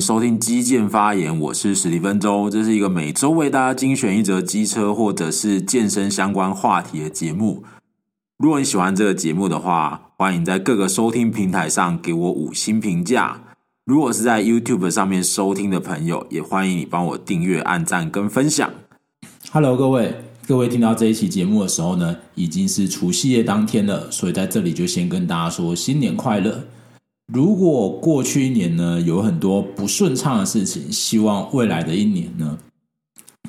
收听机健发言，我是史蒂芬周，这是一个每周为大家精选一则机车或者是健身相关话题的节目。如果你喜欢这个节目的话，欢迎在各个收听平台上给我五星评价。如果是在 YouTube 上面收听的朋友，也欢迎你帮我订阅、按赞跟分享。Hello，各位，各位听到这一期节目的时候呢，已经是除夕夜当天了，所以在这里就先跟大家说新年快乐。如果过去一年呢，有很多不顺畅的事情，希望未来的一年呢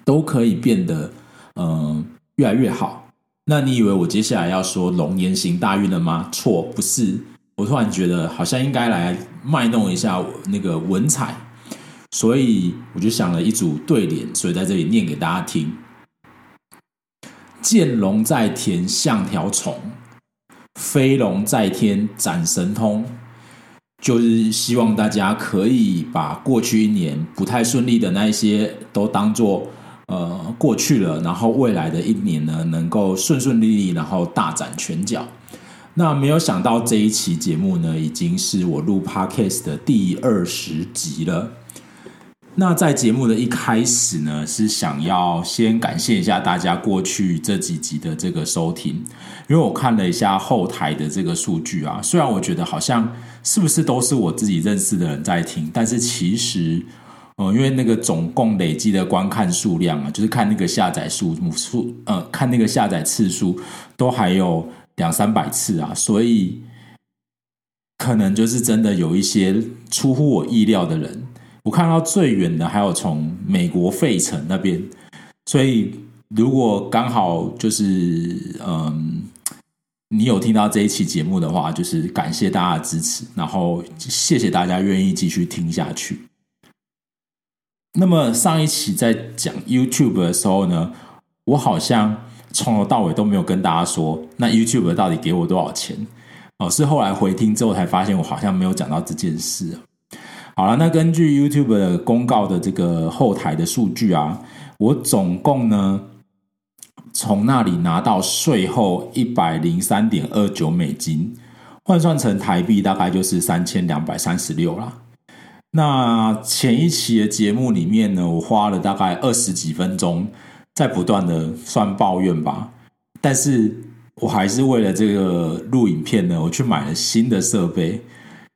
都可以变得嗯、呃、越来越好。那你以为我接下来要说龙年行大运了吗？错，不是。我突然觉得好像应该来卖弄一下那个文采，所以我就想了一组对联，所以在这里念给大家听：见龙在田像条虫，飞龙在天展神通。就是希望大家可以把过去一年不太顺利的那一些都当做呃过去了，然后未来的一年呢，能够顺顺利利，然后大展拳脚。那没有想到这一期节目呢，已经是我录 Podcast 的第二十集了。那在节目的一开始呢，是想要先感谢一下大家过去这几集的这个收听，因为我看了一下后台的这个数据啊，虽然我觉得好像是不是都是我自己认识的人在听，但是其实，呃，因为那个总共累积的观看数量啊，就是看那个下载数目数，呃，看那个下载次数都还有两三百次啊，所以可能就是真的有一些出乎我意料的人。我看到最远的还有从美国费城那边，所以如果刚好就是嗯，你有听到这一期节目的话，就是感谢大家的支持，然后谢谢大家愿意继续听下去。那么上一期在讲 YouTube 的时候呢，我好像从头到尾都没有跟大家说，那 YouTube 到底给我多少钱？哦，是后来回听之后才发现，我好像没有讲到这件事。好了，那根据 YouTube 的公告的这个后台的数据啊，我总共呢从那里拿到税后一百零三点二九美金，换算成台币大概就是三千两百三十六啦。那前一期的节目里面呢，我花了大概二十几分钟在不断的算抱怨吧，但是我还是为了这个录影片呢，我去买了新的设备，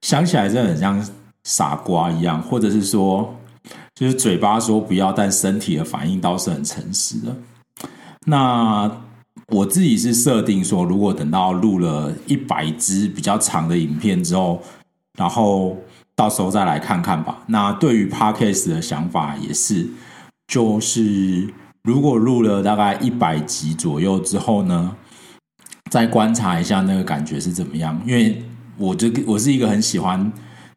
想起来真的很像。傻瓜一样，或者是说，就是嘴巴说不要，但身体的反应倒是很诚实的。那我自己是设定说，如果等到录了一百支比较长的影片之后，然后到时候再来看看吧。那对于 Podcast 的想法也是，就是如果录了大概一百集左右之后呢，再观察一下那个感觉是怎么样。因为我这个我是一个很喜欢。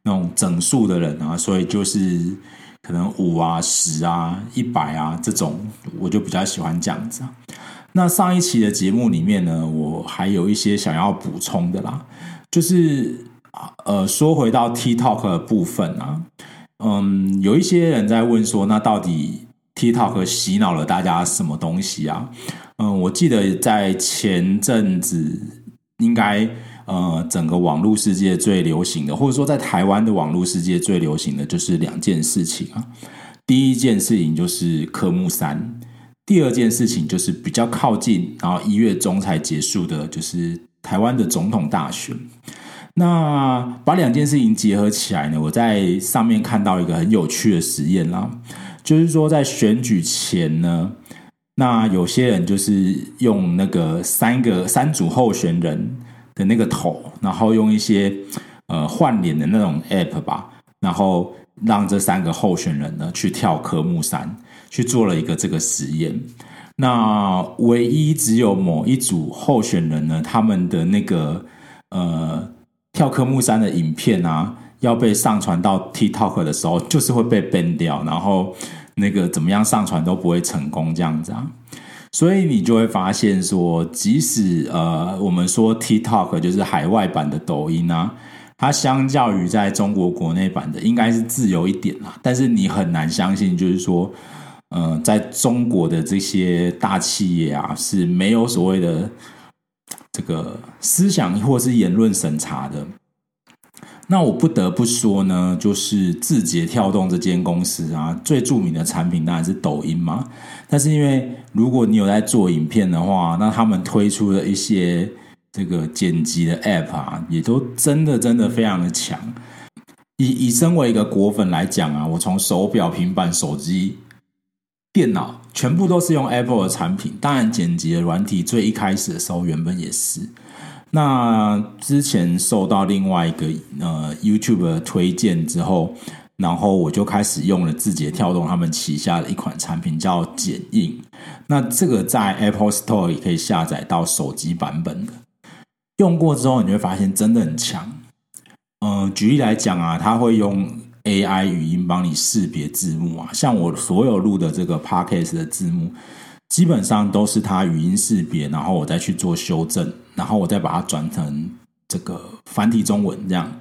那种整数的人啊，所以就是可能五啊、十啊、一百啊这种，我就比较喜欢这样子啊。那上一期的节目里面呢，我还有一些想要补充的啦，就是呃，说回到 TikTok 的部分啊，嗯，有一些人在问说，那到底 TikTok 洗脑了大家什么东西啊？嗯，我记得在前阵子应该。呃，整个网络世界最流行的，或者说在台湾的网络世界最流行的就是两件事情啊。第一件事情就是科目三，第二件事情就是比较靠近，然后一月中才结束的，就是台湾的总统大选。那把两件事情结合起来呢，我在上面看到一个很有趣的实验啦，就是说在选举前呢，那有些人就是用那个三个三组候选人。的那个头，然后用一些呃换脸的那种 app 吧，然后让这三个候选人呢去跳科目三，去做了一个这个实验。那唯一只有某一组候选人呢，他们的那个呃跳科目三的影片啊，要被上传到 TikTok 的时候，就是会被 ban 掉，然后那个怎么样上传都不会成功这样子啊。所以你就会发现说，即使呃，我们说 TikTok 就是海外版的抖音啊，它相较于在中国国内版的，应该是自由一点啦。但是你很难相信，就是说，呃，在中国的这些大企业啊，是没有所谓的这个思想或是言论审查的。那我不得不说呢，就是字节跳动这间公司啊，最著名的产品当然是抖音嘛。但是因为如果你有在做影片的话，那他们推出的一些这个剪辑的 App 啊，也都真的真的非常的强。以以身为一个果粉来讲啊，我从手表、平板、手机、电脑，全部都是用 Apple 的产品。当然，剪辑的软体最一开始的时候，原本也是。那之前受到另外一个呃 YouTube 的推荐之后，然后我就开始用了字节跳动他们旗下的一款产品叫剪映。那这个在 Apple Store 也可以下载到手机版本的。用过之后，你会发现真的很强。嗯、举例来讲啊，它会用 AI 语音帮你识别字幕啊，像我所有录的这个 Podcast 的字幕。基本上都是它语音识别，然后我再去做修正，然后我再把它转成这个繁体中文这样。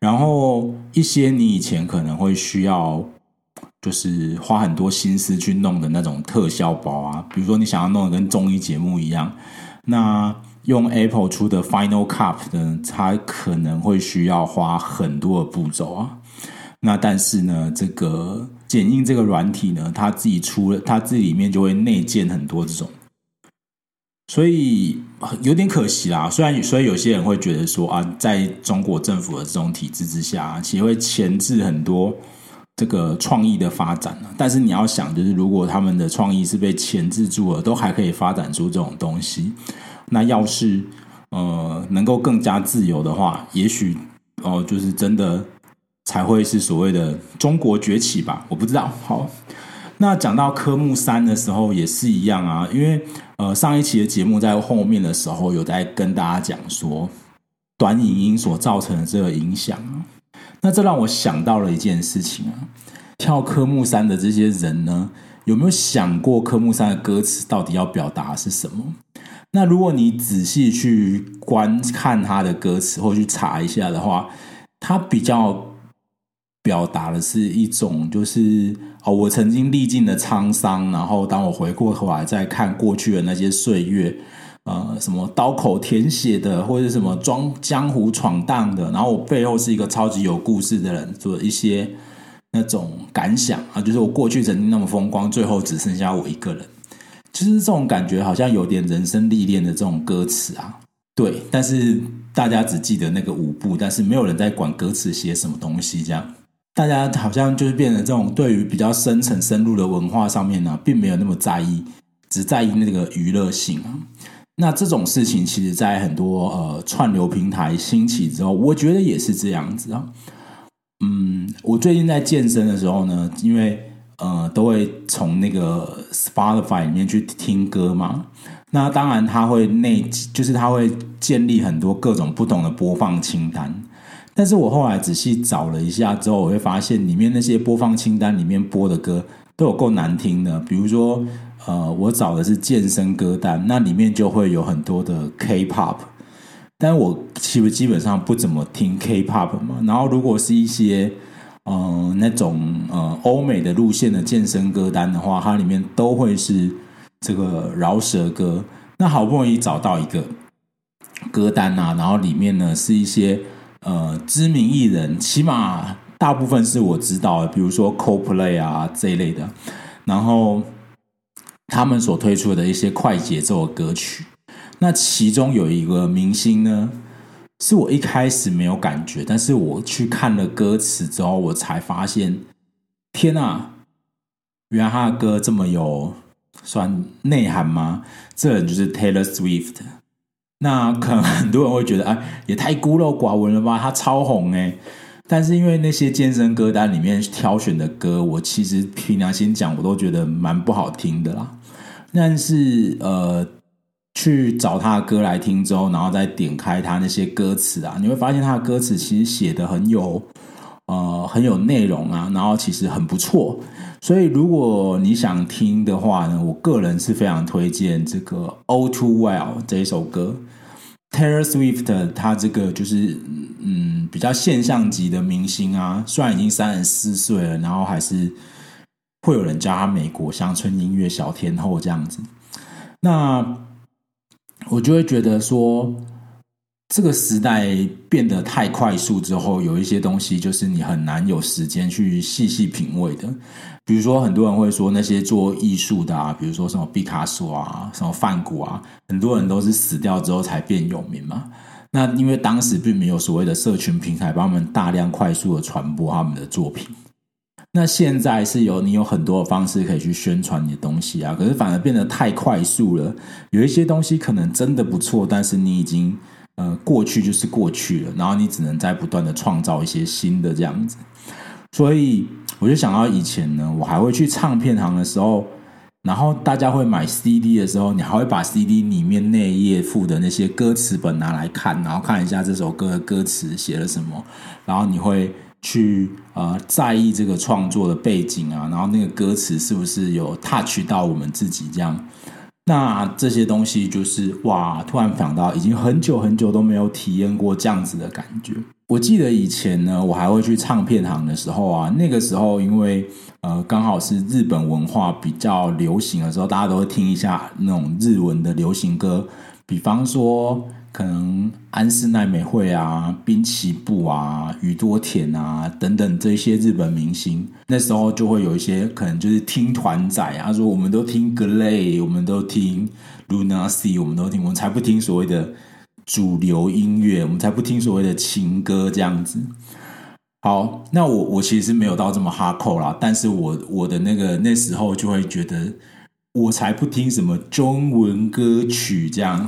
然后一些你以前可能会需要，就是花很多心思去弄的那种特效包啊，比如说你想要弄得跟综艺节目一样，那用 Apple 出的 Final Cut 呢，它可能会需要花很多的步骤啊。那但是呢，这个。剪映这个软体呢，它自己出了，它自己里面就会内建很多这种，所以有点可惜啦。虽然所以有些人会觉得说啊，在中国政府的这种体制之下，其实会钳制很多这个创意的发展。但是你要想，就是如果他们的创意是被钳制住了，都还可以发展出这种东西，那要是呃能够更加自由的话，也许哦、就是真的。才会是所谓的中国崛起吧？我不知道。好，那讲到科目三的时候也是一样啊，因为呃上一期的节目在后面的时候有在跟大家讲说短影音所造成的这个影响啊，那这让我想到了一件事情啊，跳科目三的这些人呢，有没有想过科目三的歌词到底要表达是什么？那如果你仔细去观看他的歌词或去查一下的话，他比较。表达的是一种，就是哦，我曾经历尽了沧桑，然后当我回过头来再看过去的那些岁月，呃，什么刀口舔血的，或者什么装江湖闯荡的，然后我背后是一个超级有故事的人，做一些那种感想啊，就是我过去曾经那么风光，最后只剩下我一个人，其实这种感觉好像有点人生历练的这种歌词啊，对，但是大家只记得那个舞步，但是没有人在管歌词写什么东西这样。大家好像就是变成这种对于比较深层深入的文化上面呢，并没有那么在意，只在意那个娱乐性啊。那这种事情，其实在很多呃串流平台兴起之后，我觉得也是这样子啊。嗯，我最近在健身的时候呢，因为呃都会从那个 Spotify 里面去听歌嘛。那当然，它会内就是它会建立很多各种不同的播放清单。但是我后来仔细找了一下之后，我会发现里面那些播放清单里面播的歌都有够难听的。比如说，呃，我找的是健身歌单，那里面就会有很多的 K-pop，但我其实基本上不怎么听 K-pop 嘛。然后如果是一些嗯、呃、那种呃欧美的路线的健身歌单的话，它里面都会是这个饶舌歌。那好不容易找到一个歌单啊，然后里面呢是一些。呃，知名艺人，起码大部分是我知道的，比如说 CoPlay 啊这一类的，然后他们所推出的一些快节奏的歌曲。那其中有一个明星呢，是我一开始没有感觉，但是我去看了歌词之后，我才发现，天啊，原来他的歌这么有算内涵吗？这人就是 Taylor Swift。那可能很多人会觉得，哎，也太孤陋寡闻了吧？他超红哎！但是因为那些健身歌单里面挑选的歌，我其实凭良心讲，我都觉得蛮不好听的啦。但是呃，去找他的歌来听之后，然后再点开他那些歌词啊，你会发现他的歌词其实写得很有呃很有内容啊，然后其实很不错。所以，如果你想听的话呢，我个人是非常推荐这个《All Too Well》这一首歌。Taylor Swift，他这个就是嗯比较现象级的明星啊，虽然已经三十四岁了，然后还是会有人叫他美国乡村音乐小天后这样子。那我就会觉得说，这个时代变得太快速之后，有一些东西就是你很难有时间去细细品味的。比如说，很多人会说那些做艺术的啊，比如说什么毕卡索啊、什么梵谷啊，很多人都是死掉之后才变有名嘛。那因为当时并没有所谓的社群平台帮他们大量快速的传播他们的作品。那现在是有你有很多的方式可以去宣传你的东西啊，可是反而变得太快速了。有一些东西可能真的不错，但是你已经。呃，过去就是过去了，然后你只能在不断的创造一些新的这样子，所以我就想到以前呢，我还会去唱片行的时候，然后大家会买 CD 的时候，你还会把 CD 里面那页附的那些歌词本拿来看，然后看一下这首歌的歌词写了什么，然后你会去呃在意这个创作的背景啊，然后那个歌词是不是有 touch 到我们自己这样。那这些东西就是哇，突然想到，已经很久很久都没有体验过这样子的感觉。我记得以前呢，我还会去唱片行的时候啊，那个时候因为呃刚好是日本文化比较流行的时候，大家都会听一下那种日文的流行歌，比方说。可能安室奈美惠啊、滨崎步啊、宇多田啊等等这些日本明星，那时候就会有一些可能就是听团仔啊，说我们都听 GLAY，我们都听 LUNASEA，我们都听，我们才不听所谓的主流音乐，我们才不听所谓的情歌这样子。好，那我我其实没有到这么哈扣啦，但是我我的那个那时候就会觉得，我才不听什么中文歌曲这样。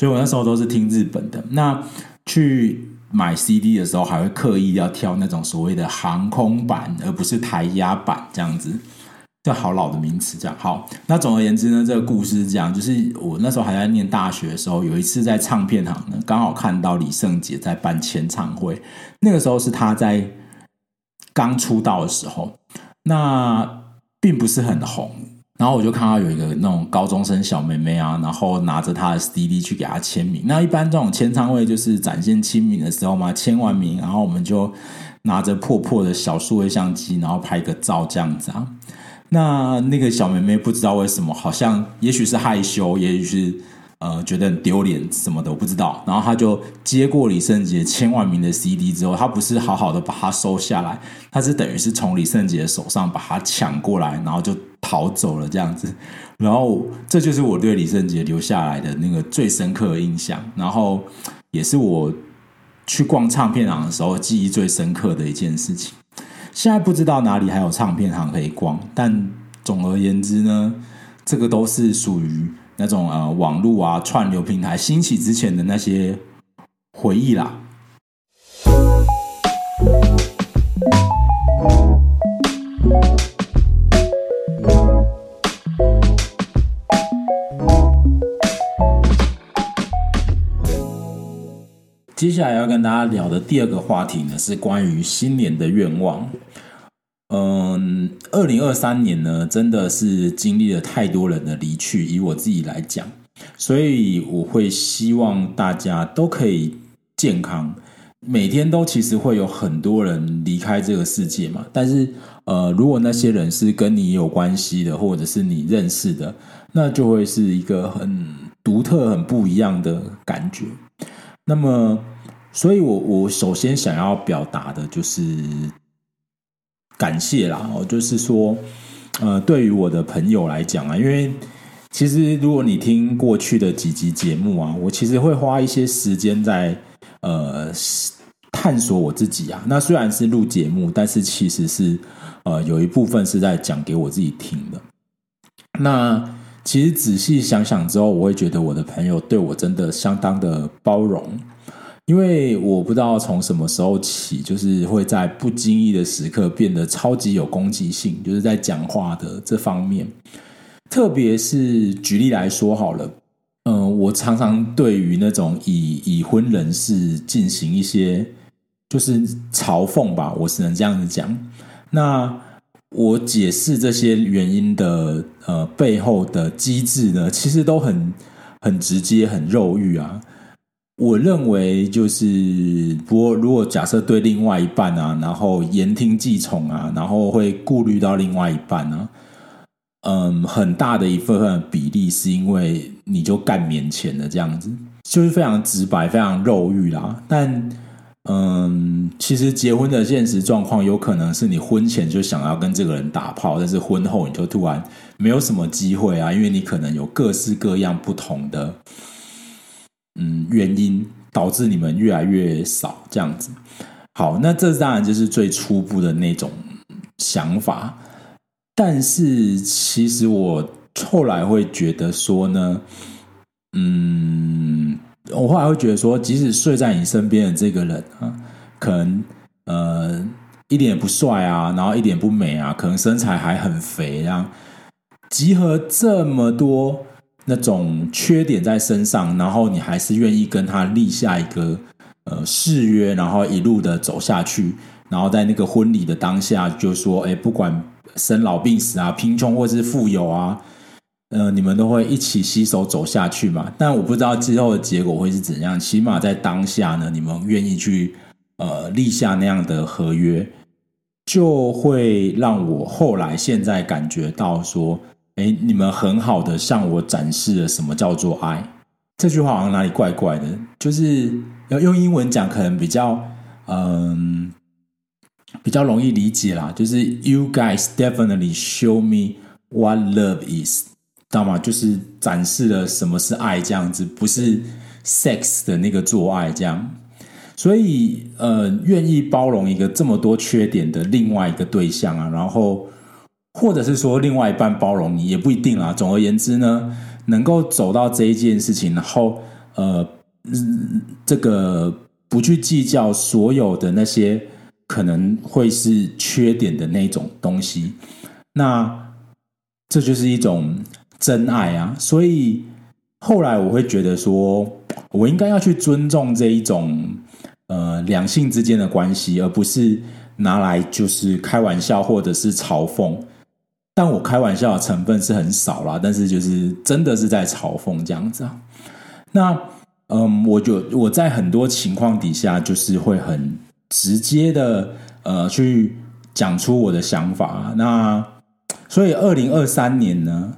所以我那时候都是听日本的。那去买 CD 的时候，还会刻意要挑那种所谓的航空版，而不是台压版这样子。这好老的名词，这样好。那总而言之呢，这个故事是这样：就是我那时候还在念大学的时候，有一次在唱片行呢，刚好看到李圣杰在办签唱会。那个时候是他在刚出道的时候，那并不是很红。然后我就看到有一个那种高中生小妹妹啊，然后拿着她的 CD 去给她签名。那一般这种签唱会就是展现亲民的时候嘛，签完名，然后我们就拿着破破的小数位相机，然后拍个照这样子啊。那那个小妹妹不知道为什么，好像也许是害羞，也许是。呃，觉得很丢脸什么的，我不知道。然后他就接过李圣杰千万名的 CD 之后，他不是好好的把它收下来，他是等于是从李圣杰手上把它抢过来，然后就逃走了这样子。然后这就是我对李圣杰留下来的那个最深刻的印象，然后也是我去逛唱片行的时候记忆最深刻的一件事情。现在不知道哪里还有唱片行可以逛，但总而言之呢，这个都是属于。那种呃，网络啊，串流平台兴起之前的那些回忆啦。接下来要跟大家聊的第二个话题呢，是关于新年的愿望。嗯，二零二三年呢，真的是经历了太多人的离去。以我自己来讲，所以我会希望大家都可以健康。每天都其实会有很多人离开这个世界嘛，但是呃，如果那些人是跟你有关系的，或者是你认识的，那就会是一个很独特、很不一样的感觉。那么，所以我我首先想要表达的就是。感谢啦，哦，就是说，呃，对于我的朋友来讲啊，因为其实如果你听过去的几集节目啊，我其实会花一些时间在呃探索我自己啊。那虽然是录节目，但是其实是呃有一部分是在讲给我自己听的。那其实仔细想想之后，我会觉得我的朋友对我真的相当的包容。因为我不知道从什么时候起，就是会在不经意的时刻变得超级有攻击性，就是在讲话的这方面。特别是举例来说好了，嗯，我常常对于那种已已婚人士进行一些就是嘲讽吧，我只能这样子讲。那我解释这些原因的呃背后的机制呢，其实都很很直接，很肉欲啊。我认为就是，不过如果假设对另外一半啊，然后言听计从啊，然后会顾虑到另外一半呢，嗯，很大的一部分比例是因为你就干免钱的这样子。就是非常直白、非常肉欲啦。但嗯，其实结婚的现实状况有可能是你婚前就想要跟这个人打炮，但是婚后你就突然没有什么机会啊，因为你可能有各式各样不同的嗯原因，导致你们越来越少这样子。好，那这当然就是最初步的那种想法。但是其实我后来会觉得说呢，嗯。我后来会觉得说，即使睡在你身边的这个人啊，可能呃一点也不帅啊，然后一点不美啊，可能身材还很肥，啊集合这么多那种缺点在身上，然后你还是愿意跟他立下一个呃誓约，然后一路的走下去，然后在那个婚礼的当下就说，哎，不管生老病死啊，贫穷或是富有啊。呃，你们都会一起携手走下去嘛？但我不知道之后的结果会是怎样。起码在当下呢，你们愿意去呃立下那样的合约，就会让我后来现在感觉到说，哎，你们很好的向我展示了什么叫做爱。这句话好像哪里怪怪的，就是要用英文讲，可能比较嗯、比较容易理解啦。就是 You guys definitely show me what love is。知道吗？就是展示了什么是爱这样子，不是 sex 的那个做爱这样。所以，呃，愿意包容一个这么多缺点的另外一个对象啊，然后或者是说另外一半包容你也不一定啦。总而言之呢，能够走到这一件事情，然后呃，这个不去计较所有的那些可能会是缺点的那种东西，那这就是一种。真爱啊！所以后来我会觉得说，我应该要去尊重这一种呃两性之间的关系，而不是拿来就是开玩笑或者是嘲讽。但我开玩笑的成分是很少啦，但是就是真的是在嘲讽这样子啊。那嗯，我就我在很多情况底下就是会很直接的呃去讲出我的想法。那所以二零二三年呢，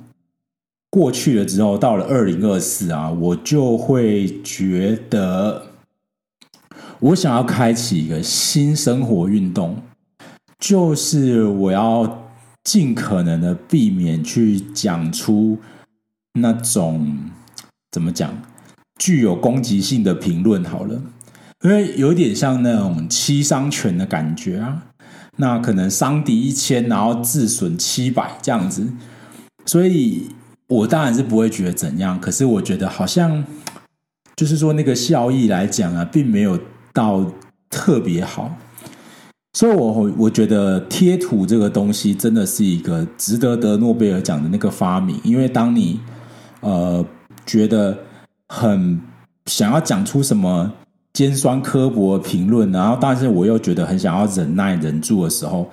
过去了之后，到了二零二四啊，我就会觉得，我想要开启一个新生活运动，就是我要尽可能的避免去讲出那种怎么讲具有攻击性的评论。好了，因为有点像那种七伤拳的感觉啊，那可能伤敌一千，然后自损七百这样子，所以。我当然是不会觉得怎样，可是我觉得好像就是说那个效益来讲啊，并没有到特别好，所以我我觉得贴图这个东西真的是一个值得得诺贝尔奖的那个发明，因为当你呃觉得很想要讲出什么尖酸刻薄的评论，然后但是我又觉得很想要忍耐忍住的时候，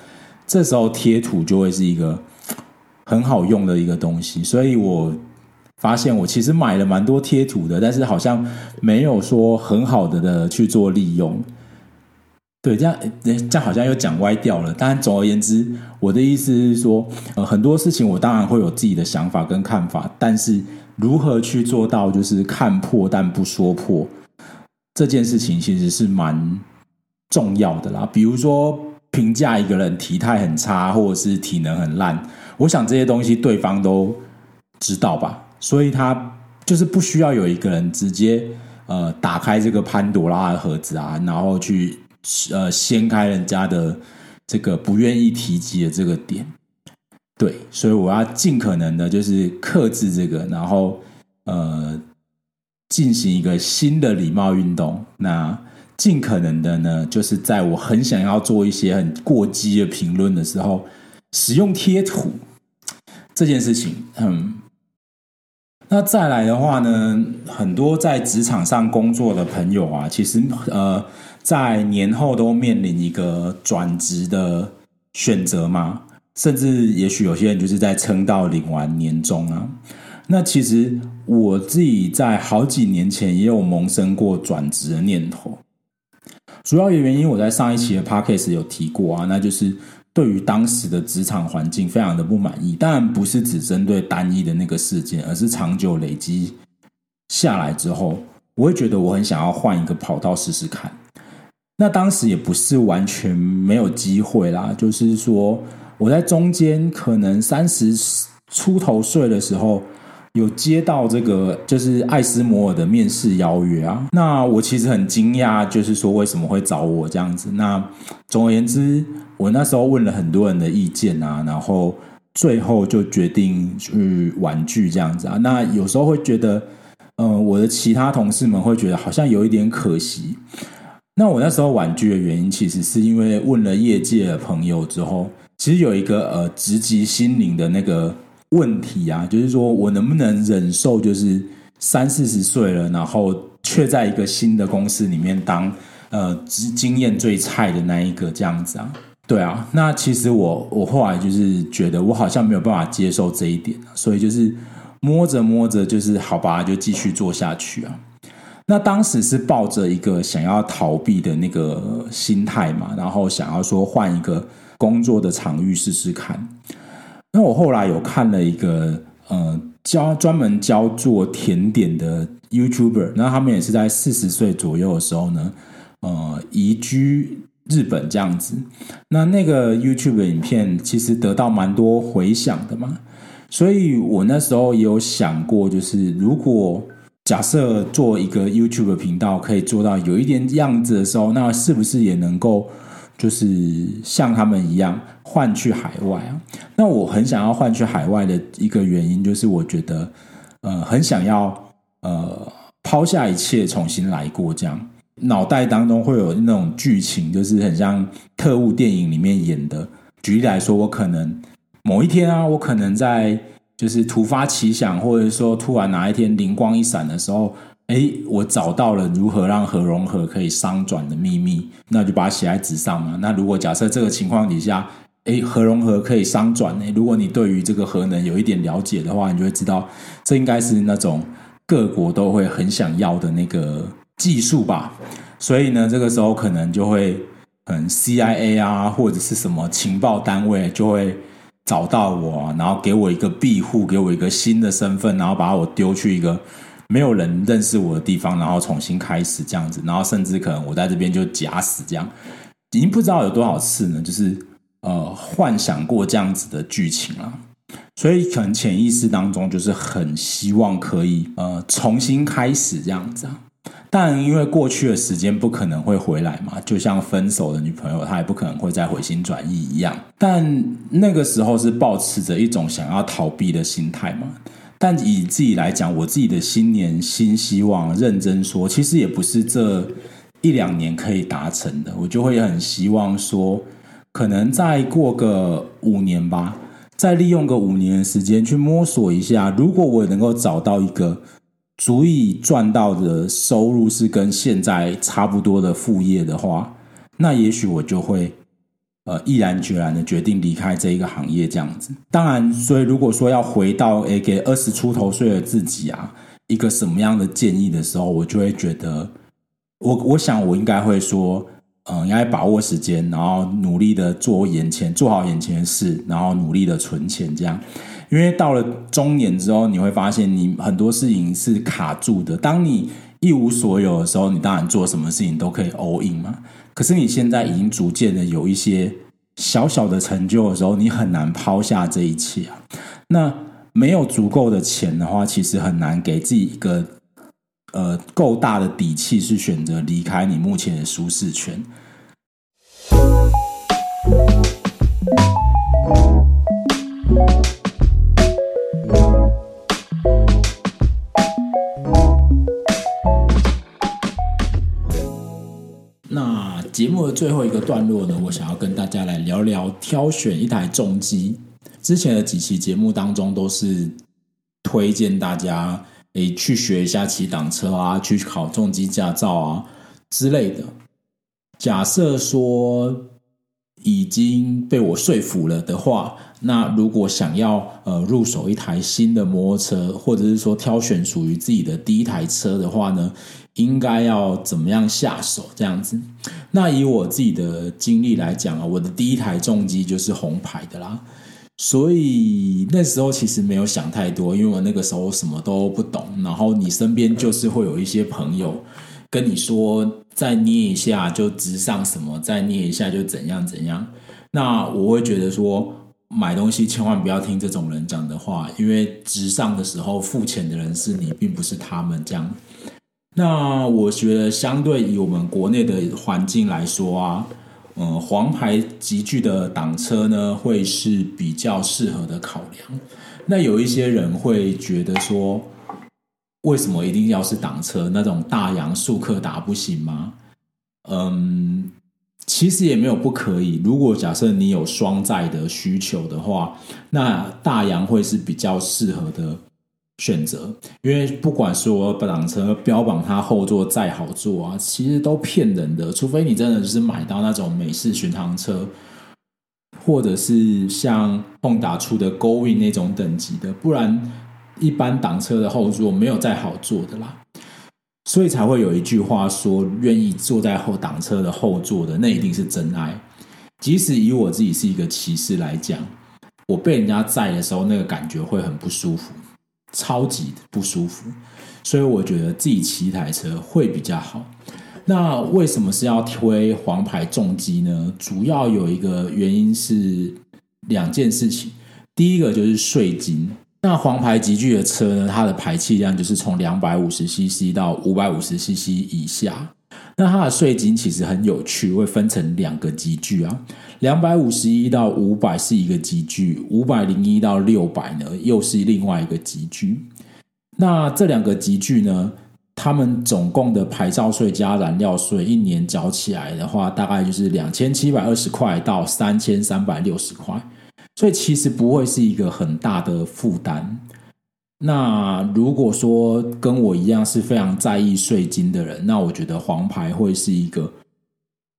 这时候贴图就会是一个。很好用的一个东西，所以我发现我其实买了蛮多贴图的，但是好像没有说很好的的去做利用。对，这样这样好像又讲歪掉了。但总而言之，我的意思是说，呃，很多事情我当然会有自己的想法跟看法，但是如何去做到就是看破但不说破这件事情，其实是蛮重要的啦。比如说评价一个人体态很差，或者是体能很烂。我想这些东西对方都知道吧，所以他就是不需要有一个人直接呃打开这个潘朵拉的盒子啊，然后去呃掀开人家的这个不愿意提及的这个点。对，所以我要尽可能的就是克制这个，然后呃进行一个新的礼貌运动。那尽可能的呢，就是在我很想要做一些很过激的评论的时候，使用贴图。这件事情，嗯，那再来的话呢，很多在职场上工作的朋友啊，其实呃，在年后都面临一个转职的选择吗，甚至也许有些人就是在撑到领完年终啊。那其实我自己在好几年前也有萌生过转职的念头，主要的原因我在上一期的 Podcast 有提过啊，那就是。对于当时的职场环境非常的不满意，当然不是只针对单一的那个事件，而是长久累积下来之后，我会觉得我很想要换一个跑道试试看。那当时也不是完全没有机会啦，就是说我在中间可能三十出头岁的时候。有接到这个就是艾斯摩尔的面试邀约啊，那我其实很惊讶，就是说为什么会找我这样子。那总而言之，我那时候问了很多人的意见啊，然后最后就决定去婉拒这样子啊。那有时候会觉得，嗯、我的其他同事们会觉得好像有一点可惜。那我那时候婉拒的原因，其实是因为问了业界的朋友之后，其实有一个呃直击心灵的那个。问题啊，就是说我能不能忍受，就是三四十岁了，然后却在一个新的公司里面当呃经经验最菜的那一个这样子啊？对啊，那其实我我后来就是觉得我好像没有办法接受这一点，所以就是摸着摸着，就是好吧，就继续做下去啊。那当时是抱着一个想要逃避的那个心态嘛，然后想要说换一个工作的场域试试看。那我后来有看了一个呃教专门教做甜点的 YouTuber，那他们也是在四十岁左右的时候呢，呃移居日本这样子。那那个 YouTube 影片其实得到蛮多回响的嘛，所以我那时候也有想过，就是如果假设做一个 YouTube 频道可以做到有一点样子的时候，那是不是也能够？就是像他们一样换去海外啊，那我很想要换去海外的一个原因，就是我觉得，呃，很想要呃抛下一切重新来过，这样脑袋当中会有那种剧情，就是很像特务电影里面演的。举例来说，我可能某一天啊，我可能在就是突发奇想，或者说突然哪一天灵光一闪的时候。哎，我找到了如何让核融合可以商转的秘密，那就把它写在纸上嘛。那如果假设这个情况底下，哎，核融合可以商转，哎，如果你对于这个核能有一点了解的话，你就会知道，这应该是那种各国都会很想要的那个技术吧。所以呢，这个时候可能就会，嗯 CIA 啊，或者是什么情报单位就会找到我，然后给我一个庇护，给我一个新的身份，然后把我丢去一个。没有人认识我的地方，然后重新开始这样子，然后甚至可能我在这边就假死这样，已经不知道有多少次呢，就是呃幻想过这样子的剧情了，所以可能潜意识当中就是很希望可以呃重新开始这样子啊，但因为过去的时间不可能会回来嘛，就像分手的女朋友，她也不可能会再回心转意一样，但那个时候是抱持着一种想要逃避的心态嘛。但以自己来讲，我自己的新年新希望，认真说，其实也不是这一两年可以达成的。我就会很希望说，可能再过个五年吧，再利用个五年的时间去摸索一下。如果我能够找到一个足以赚到的收入是跟现在差不多的副业的话，那也许我就会。呃，毅然决然的决定离开这一个行业，这样子。当然，所以如果说要回到诶，给二十出头岁的自己啊，一个什么样的建议的时候，我就会觉得，我我想我应该会说，嗯，应该把握时间，然后努力的做眼前，做好眼前的事，然后努力的存钱，这样。因为到了中年之后，你会发现你很多事情是卡住的。当你一无所有的时候，你当然做什么事情都可以 all in 嘛。可是你现在已经逐渐的有一些小小的成就的时候，你很难抛下这一切啊。那没有足够的钱的话，其实很难给自己一个呃够大的底气，去选择离开你目前的舒适圈。目的最后一个段落呢，我想要跟大家来聊聊挑选一台重机。之前的几期节目当中，都是推荐大家诶去学一下骑挡车啊，去考重机驾照啊之类的。假设说已经被我说服了的话，那如果想要呃入手一台新的摩托车，或者是说挑选属于自己的第一台车的话呢，应该要怎么样下手？这样子。那以我自己的经历来讲啊，我的第一台重机就是红牌的啦，所以那时候其实没有想太多，因为我那个时候什么都不懂。然后你身边就是会有一些朋友跟你说，再捏一下就直上什么，再捏一下就怎样怎样。那我会觉得说，买东西千万不要听这种人讲的话，因为直上的时候付钱的人是你，并不是他们这样。那我觉得，相对于我们国内的环境来说啊。嗯，黄牌级距的挡车呢，会是比较适合的考量。那有一些人会觉得说，为什么一定要是挡车？那种大阳速克达不行吗？嗯，其实也没有不可以。如果假设你有双载的需求的话，那大阳会是比较适合的。选择，因为不管说挡车标榜它后座再好坐啊，其实都骗人的。除非你真的是买到那种美式巡航车，或者是像 Honda 出的 Going 那种等级的，不然一般挡车的后座没有再好坐的啦。所以才会有一句话说，愿意坐在后挡车的后座的，那一定是真爱。即使以我自己是一个骑士来讲，我被人家载的时候，那个感觉会很不舒服。超级不舒服，所以我觉得自己骑一台车会比较好。那为什么是要推黄牌重机呢？主要有一个原因是两件事情。第一个就是税金。那黄牌集聚的车呢，它的排气量就是从两百五十 CC 到五百五十 CC 以下。那它的税金其实很有趣，会分成两个集距啊。两百五十一到五百是一个集距，五百零一到六百呢又是另外一个集距。那这两个集距呢，他们总共的牌照税加燃料税一年缴起来的话，大概就是两千七百二十块到三千三百六十块，所以其实不会是一个很大的负担。那如果说跟我一样是非常在意税金的人，那我觉得黄牌会是一个。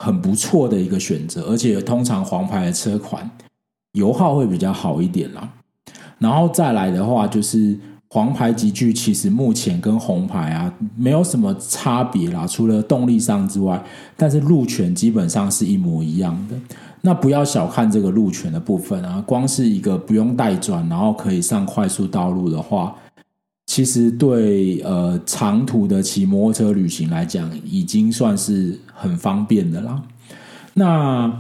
很不错的一个选择，而且通常黄牌的车款油耗会比较好一点啦。然后再来的话，就是黄牌级距其实目前跟红牌啊没有什么差别啦，除了动力上之外，但是路权基本上是一模一样的。那不要小看这个路权的部分啊，光是一个不用带转，然后可以上快速道路的话。其实对呃长途的骑摩托车旅行来讲，已经算是很方便的啦。那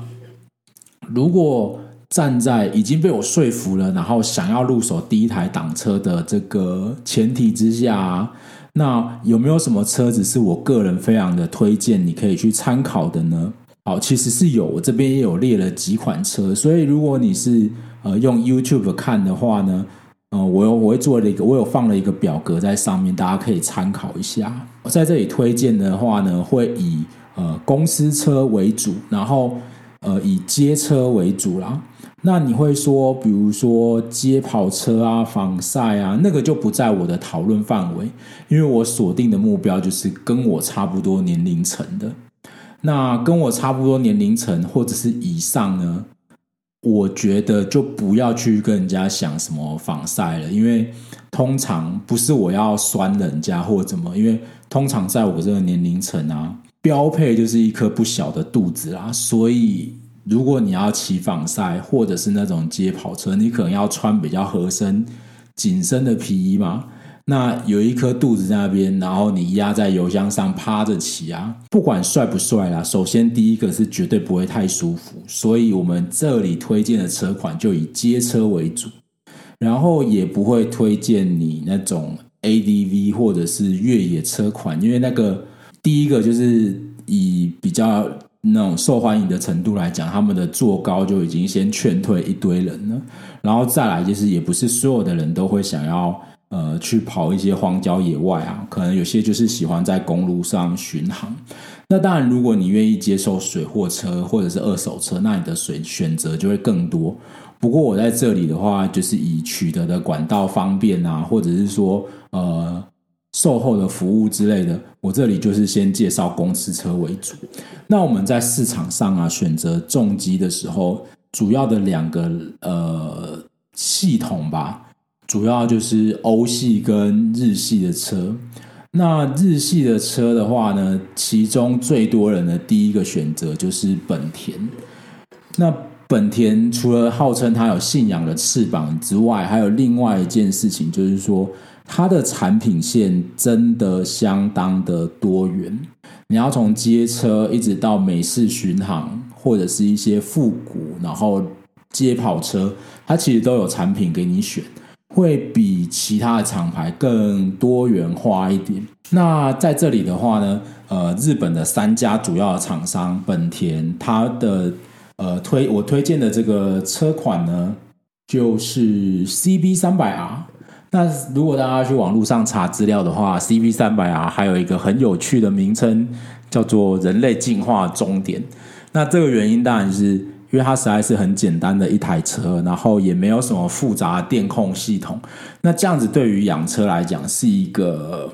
如果站在已经被我说服了，然后想要入手第一台挡车的这个前提之下，那有没有什么车子是我个人非常的推荐，你可以去参考的呢？好，其实是有，我这边也有列了几款车，所以如果你是呃用 YouTube 看的话呢。嗯，我有我会做了一个，我有放了一个表格在上面，大家可以参考一下。我在这里推荐的话呢，会以呃公司车为主，然后呃以街车为主啦。那你会说，比如说街跑车啊、防晒啊，那个就不在我的讨论范围，因为我锁定的目标就是跟我差不多年龄层的。那跟我差不多年龄层或者是以上呢？我觉得就不要去跟人家想什么防晒了，因为通常不是我要酸人家或怎么，因为通常在我这个年龄层啊，标配就是一颗不小的肚子啦。所以如果你要骑防晒或者是那种街跑车，你可能要穿比较合身、紧身的皮衣嘛。那有一颗肚子在那边，然后你压在油箱上趴着骑啊，不管帅不帅啦，首先第一个是绝对不会太舒服，所以我们这里推荐的车款就以街车为主，然后也不会推荐你那种 ADV 或者是越野车款，因为那个第一个就是以比较那种受欢迎的程度来讲，他们的坐高就已经先劝退一堆人了，然后再来就是也不是所有的人都会想要。呃，去跑一些荒郊野外啊，可能有些就是喜欢在公路上巡航。那当然，如果你愿意接受水货车或者是二手车，那你的水选择就会更多。不过我在这里的话，就是以取得的管道方便啊，或者是说呃售后的服务之类的，我这里就是先介绍公司车为主。那我们在市场上啊，选择重机的时候，主要的两个呃系统吧。主要就是欧系跟日系的车。那日系的车的话呢，其中最多人的第一个选择就是本田。那本田除了号称它有信仰的翅膀之外，还有另外一件事情，就是说它的产品线真的相当的多元。你要从街车一直到美式巡航，或者是一些复古，然后街跑车，它其实都有产品给你选，会比其他的厂牌更多元化一点。那在这里的话呢，呃，日本的三家主要的厂商，本田，它的。呃，推我推荐的这个车款呢，就是 CB 三百 R。那如果大家去网络上查资料的话，CB 三百 R 还有一个很有趣的名称，叫做“人类进化终点”。那这个原因当然是因为它实在是很简单的一台车，然后也没有什么复杂的电控系统。那这样子对于养车来讲是一个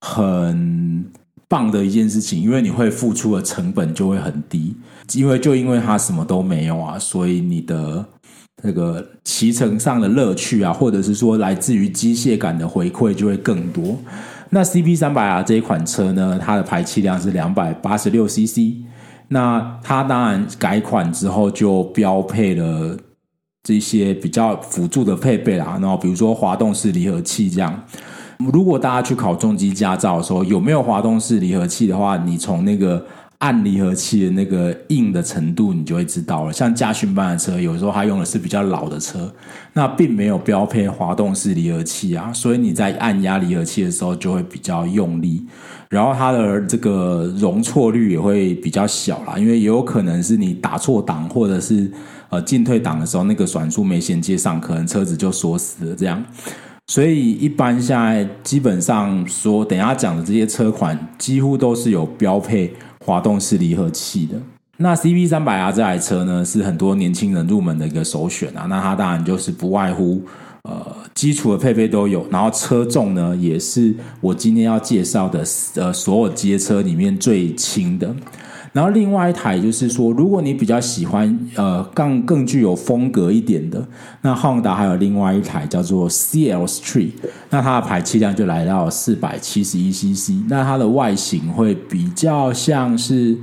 很棒的一件事情，因为你会付出的成本就会很低。因为就因为它什么都没有啊，所以你的这个骑乘上的乐趣啊，或者是说来自于机械感的回馈就会更多。那 CB 三百 R 这一款车呢，它的排气量是两百八十六 CC。那它当然改款之后就标配了这些比较辅助的配备啦，然后比如说滑动式离合器这样。如果大家去考重机驾照的时候，有没有滑动式离合器的话，你从那个。按离合器的那个硬的程度，你就会知道了。像驾训班的车，有时候它用的是比较老的车，那并没有标配滑动式离合器啊，所以你在按压离合器的时候就会比较用力，然后它的这个容错率也会比较小啦，因为也有可能是你打错档，或者是呃进退档的时候那个转速没衔接上，可能车子就锁死了这样。所以一般现在基本上说，等下讲的这些车款几乎都是有标配。滑动式离合器的。那 CB 三百 R 这台车呢，是很多年轻人入门的一个首选啊。那它当然就是不外乎呃基础的配备都有，然后车重呢也是我今天要介绍的呃所有街车里面最轻的。然后另外一台就是说，如果你比较喜欢呃更更具有风格一点的，那 Honda 还有另外一台叫做 clstree 那它的排气量就来到四百七十一 CC，那它的外形会比较像是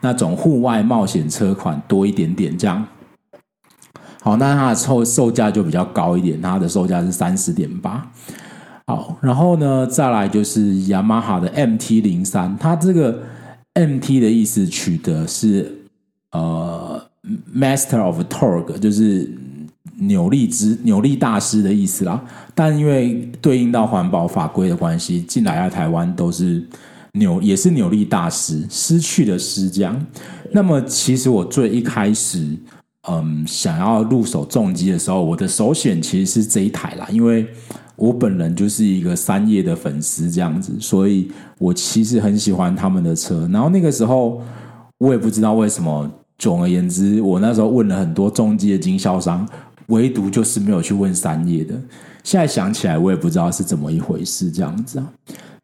那种户外冒险车款多一点点这样。好，那它的售售价就比较高一点，它的售价是三十点八。好，然后呢，再来就是雅马哈的 MT 零三，它这个。MT 的意思取得是呃，Master of Torque，就是扭力之扭力大师的意思啦。但因为对应到环保法规的关系，进来在台湾都是扭也是扭力大师，失去的失将。那么其实我最一开始嗯想要入手重机的时候，我的首选其实是这一台啦，因为。我本人就是一个三叶的粉丝，这样子，所以我其实很喜欢他们的车。然后那个时候，我也不知道为什么。总而言之，我那时候问了很多重机的经销商，唯独就是没有去问三叶的。现在想起来，我也不知道是怎么一回事，这样子啊。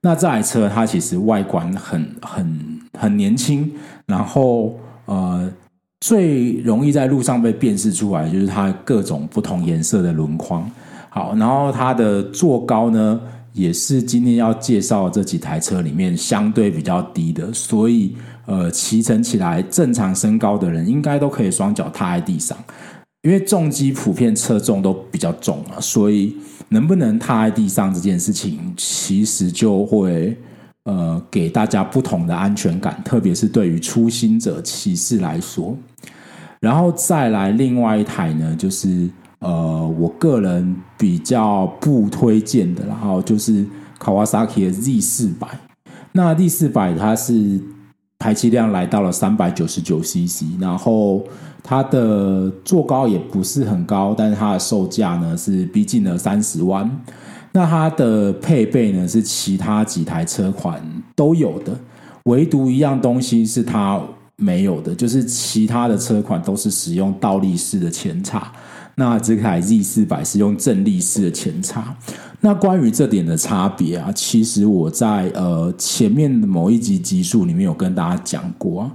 那这台车它其实外观很很很年轻，然后呃，最容易在路上被辨识出来，就是它各种不同颜色的轮框。好，然后它的座高呢，也是今天要介绍这几台车里面相对比较低的，所以呃，骑乘起来正常身高的人应该都可以双脚踏在地上。因为重机普遍车重都比较重啊，所以能不能踏在地上这件事情，其实就会呃给大家不同的安全感，特别是对于初心者骑士来说。然后再来另外一台呢，就是。呃，我个人比较不推荐的，然后就是 Kawasaki 的 Z 四百。那 Z 四百它是排气量来到了三百九十九 CC，然后它的座高也不是很高，但是它的售价呢是逼近了三十万。那它的配备呢是其他几台车款都有的，唯独一样东西是它没有的，就是其他的车款都是使用倒立式的前叉。那这台 Z 四百是用正立式的前叉。那关于这点的差别啊，其实我在呃前面的某一集集数里面有跟大家讲过啊，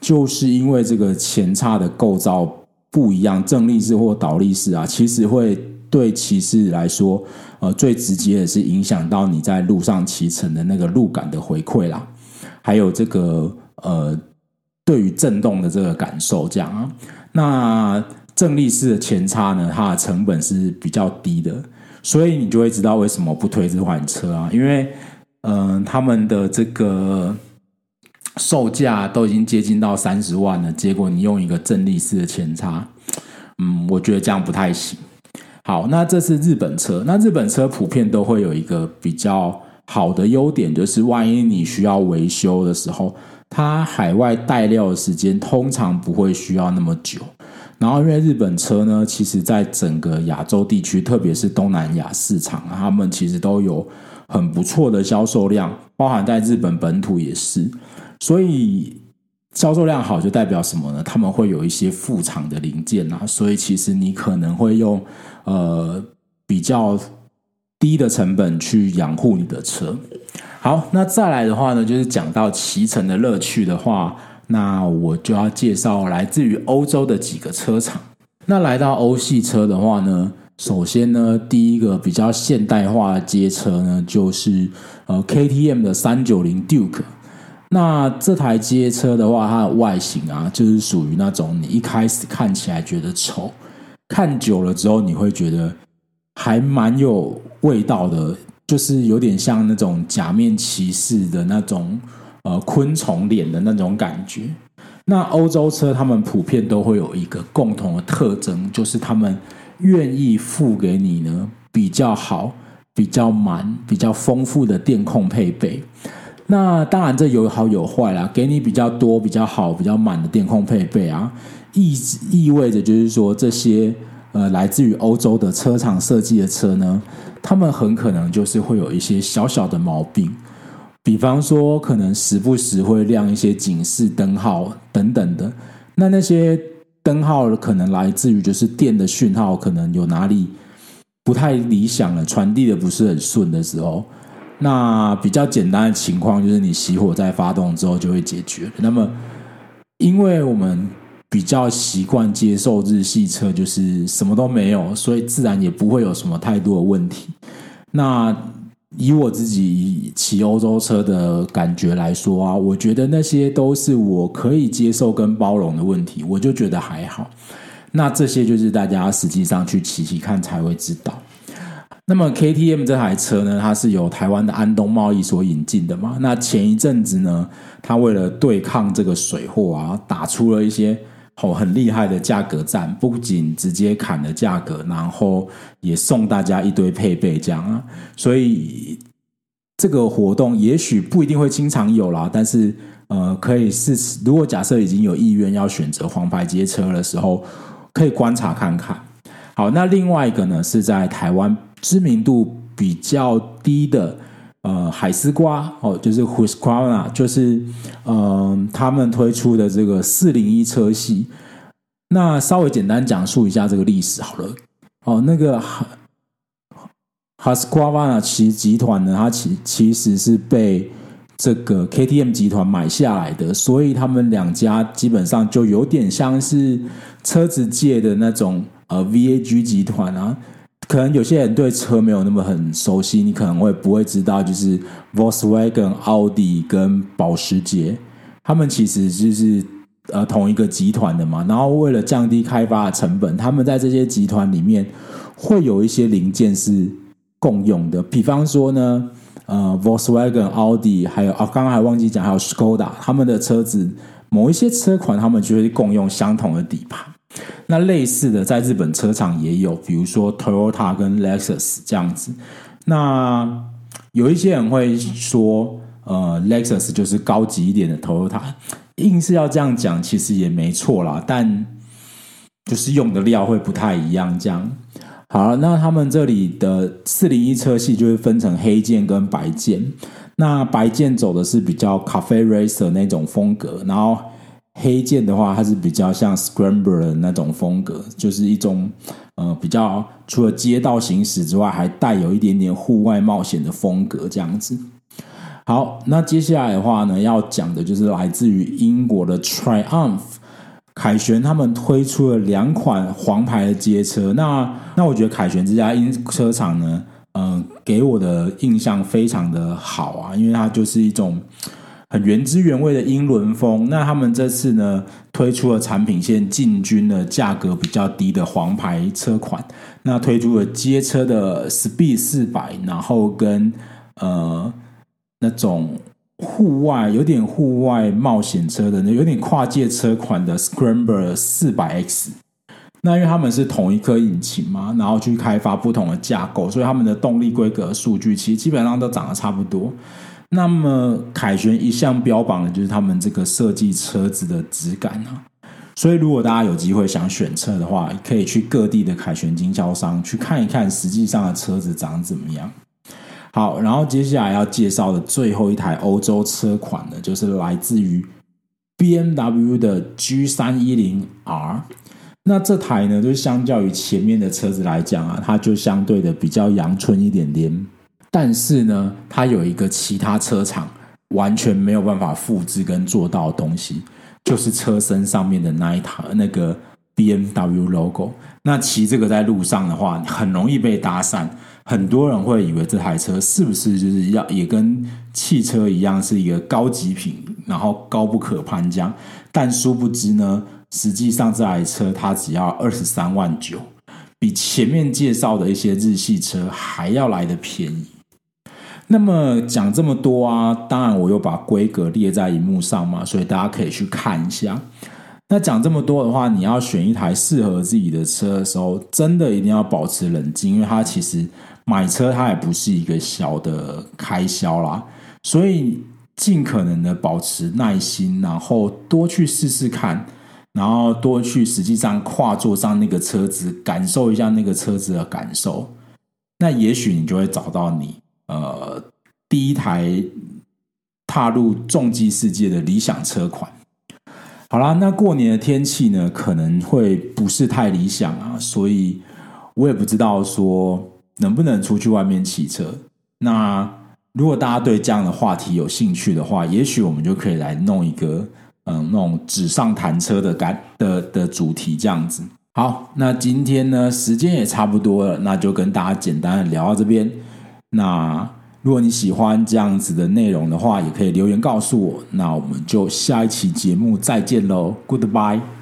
就是因为这个前叉的构造不一样，正立式或倒立式啊，其实会对骑士来说，呃，最直接的是影响到你在路上骑乘的那个路感的回馈啦，还有这个呃对于震动的这个感受，这样啊。那正立式的前叉呢，它的成本是比较低的，所以你就会知道为什么不推这款车啊，因为嗯、他们的这个售价都已经接近到三十万了，结果你用一个正立式的前叉，嗯，我觉得这样不太行。好，那这是日本车，那日本车普遍都会有一个比较好的优点，就是万一你需要维修的时候。它海外带料的时间通常不会需要那么久，然后因为日本车呢，其实在整个亚洲地区，特别是东南亚市场，他们其实都有很不错的销售量，包含在日本本土也是。所以销售量好就代表什么呢？他们会有一些副厂的零件啊，所以其实你可能会用呃比较低的成本去养护你的车。好，那再来的话呢，就是讲到骑乘的乐趣的话，那我就要介绍来自于欧洲的几个车厂。那来到欧系车的话呢，首先呢，第一个比较现代化的街车呢，就是呃 KTM 的三九零 Duke。那这台街车的话，它的外形啊，就是属于那种你一开始看起来觉得丑，看久了之后你会觉得还蛮有味道的。就是有点像那种假面骑士的那种呃昆虫脸的那种感觉。那欧洲车他们普遍都会有一个共同的特征，就是他们愿意付给你呢比较好、比较满、比较丰富的电控配备。那当然这有好有坏啦，给你比较多、比较好、比较满的电控配备啊，意意味着就是说这些呃来自于欧洲的车厂设计的车呢。他们很可能就是会有一些小小的毛病，比方说可能时不时会亮一些警示灯号等等的。那那些灯号可能来自于就是电的讯号可能有哪里不太理想了，传递的不是很顺的时候，那比较简单的情况就是你熄火再发动之后就会解决。那么，因为我们。比较习惯接受日系车，就是什么都没有，所以自然也不会有什么太多的问题。那以我自己骑欧洲车的感觉来说啊，我觉得那些都是我可以接受跟包容的问题，我就觉得还好。那这些就是大家实际上去骑骑看才会知道。那么 KTM 这台车呢，它是由台湾的安东贸易所引进的嘛？那前一阵子呢，它为了对抗这个水货啊，打出了一些。哦，很厉害的价格战，不仅直接砍了价格，然后也送大家一堆配备，这样啊。所以这个活动也许不一定会经常有啦，但是呃，可以是如果假设已经有意愿要选择黄牌街车的时候，可以观察看看。好，那另外一个呢，是在台湾知名度比较低的。呃，海丝瓜哦，就是 Husqvarna，就是嗯、他们推出的这个四零一车系。那稍微简单讲述一下这个历史好了。哦，那个 Husqvarna 其集团呢，它其其实是被这个 KTM 集团买下来的，所以他们两家基本上就有点像是车子界的那种呃 VAG 集团啊。可能有些人对车没有那么很熟悉，你可能会不会知道，就是 Volkswagen、奥迪跟保时捷，他们其实就是呃同一个集团的嘛。然后为了降低开发的成本，他们在这些集团里面会有一些零件是共用的。比方说呢，呃，Volkswagen、奥迪还有啊，刚刚还忘记讲，还有 Skoda，他们的车子某一些车款，他们就会共用相同的底盘。那类似的，在日本车厂也有，比如说 Toyota 跟 Lexus 这样子。那有一些人会说，呃，Lexus 就是高级一点的 Toyota，硬是要这样讲，其实也没错啦。但就是用的料会不太一样。这样好，那他们这里的四零一车系就会分成黑键跟白键。那白键走的是比较 Cafe Racer 那种风格，然后。黑键的话，它是比较像 Scrambler 的那种风格，就是一种呃比较除了街道行驶之外，还带有一点点户外冒险的风格这样子。好，那接下来的话呢，要讲的就是来自于英国的 Triumph 凯旋，他们推出了两款黄牌的街车。那那我觉得凯旋这家英车厂呢，嗯、呃，给我的印象非常的好啊，因为它就是一种。很原汁原味的英伦风。那他们这次呢推出了产品线，进军了价格比较低的黄牌车款。那推出了街车的 Speed 四百，然后跟呃那种户外有点户外冒险车的，有点跨界车款的 Scrambler 四百 X。那因为他们是同一颗引擎嘛，然后去开发不同的架构，所以他们的动力规格数据其实基本上都长得差不多。那么凯旋一向标榜的就是他们这个设计车子的质感啊，所以如果大家有机会想选车的话，可以去各地的凯旋经销商去看一看，实际上的车子长怎么样。好，然后接下来要介绍的最后一台欧洲车款呢，就是来自于 BMW 的 G 三一零 R。那这台呢，就相较于前面的车子来讲啊，它就相对的比较阳春一点点。但是呢，它有一个其他车厂完全没有办法复制跟做到的东西，就是车身上面的那一台那个 BMW logo。那骑这个在路上的话，很容易被搭讪，很多人会以为这台车是不是就是要也跟汽车一样是一个高级品，然后高不可攀这样。但殊不知呢。实际上这台车它只要二十三万九，比前面介绍的一些日系车还要来得便宜。那么讲这么多啊，当然我又把规格列在荧幕上嘛，所以大家可以去看一下。那讲这么多的话，你要选一台适合自己的车的时候，真的一定要保持冷静，因为它其实买车它也不是一个小的开销啦，所以尽可能的保持耐心，然后多去试试看。然后多去实际上跨坐上那个车子，感受一下那个车子的感受，那也许你就会找到你呃第一台踏入重机世界的理想车款。好啦，那过年的天气呢，可能会不是太理想啊，所以我也不知道说能不能出去外面骑车。那如果大家对这样的话题有兴趣的话，也许我们就可以来弄一个。嗯，那种纸上谈车的感的的主题这样子。好，那今天呢，时间也差不多了，那就跟大家简单的聊到这边。那如果你喜欢这样子的内容的话，也可以留言告诉我。那我们就下一期节目再见喽，Goodbye。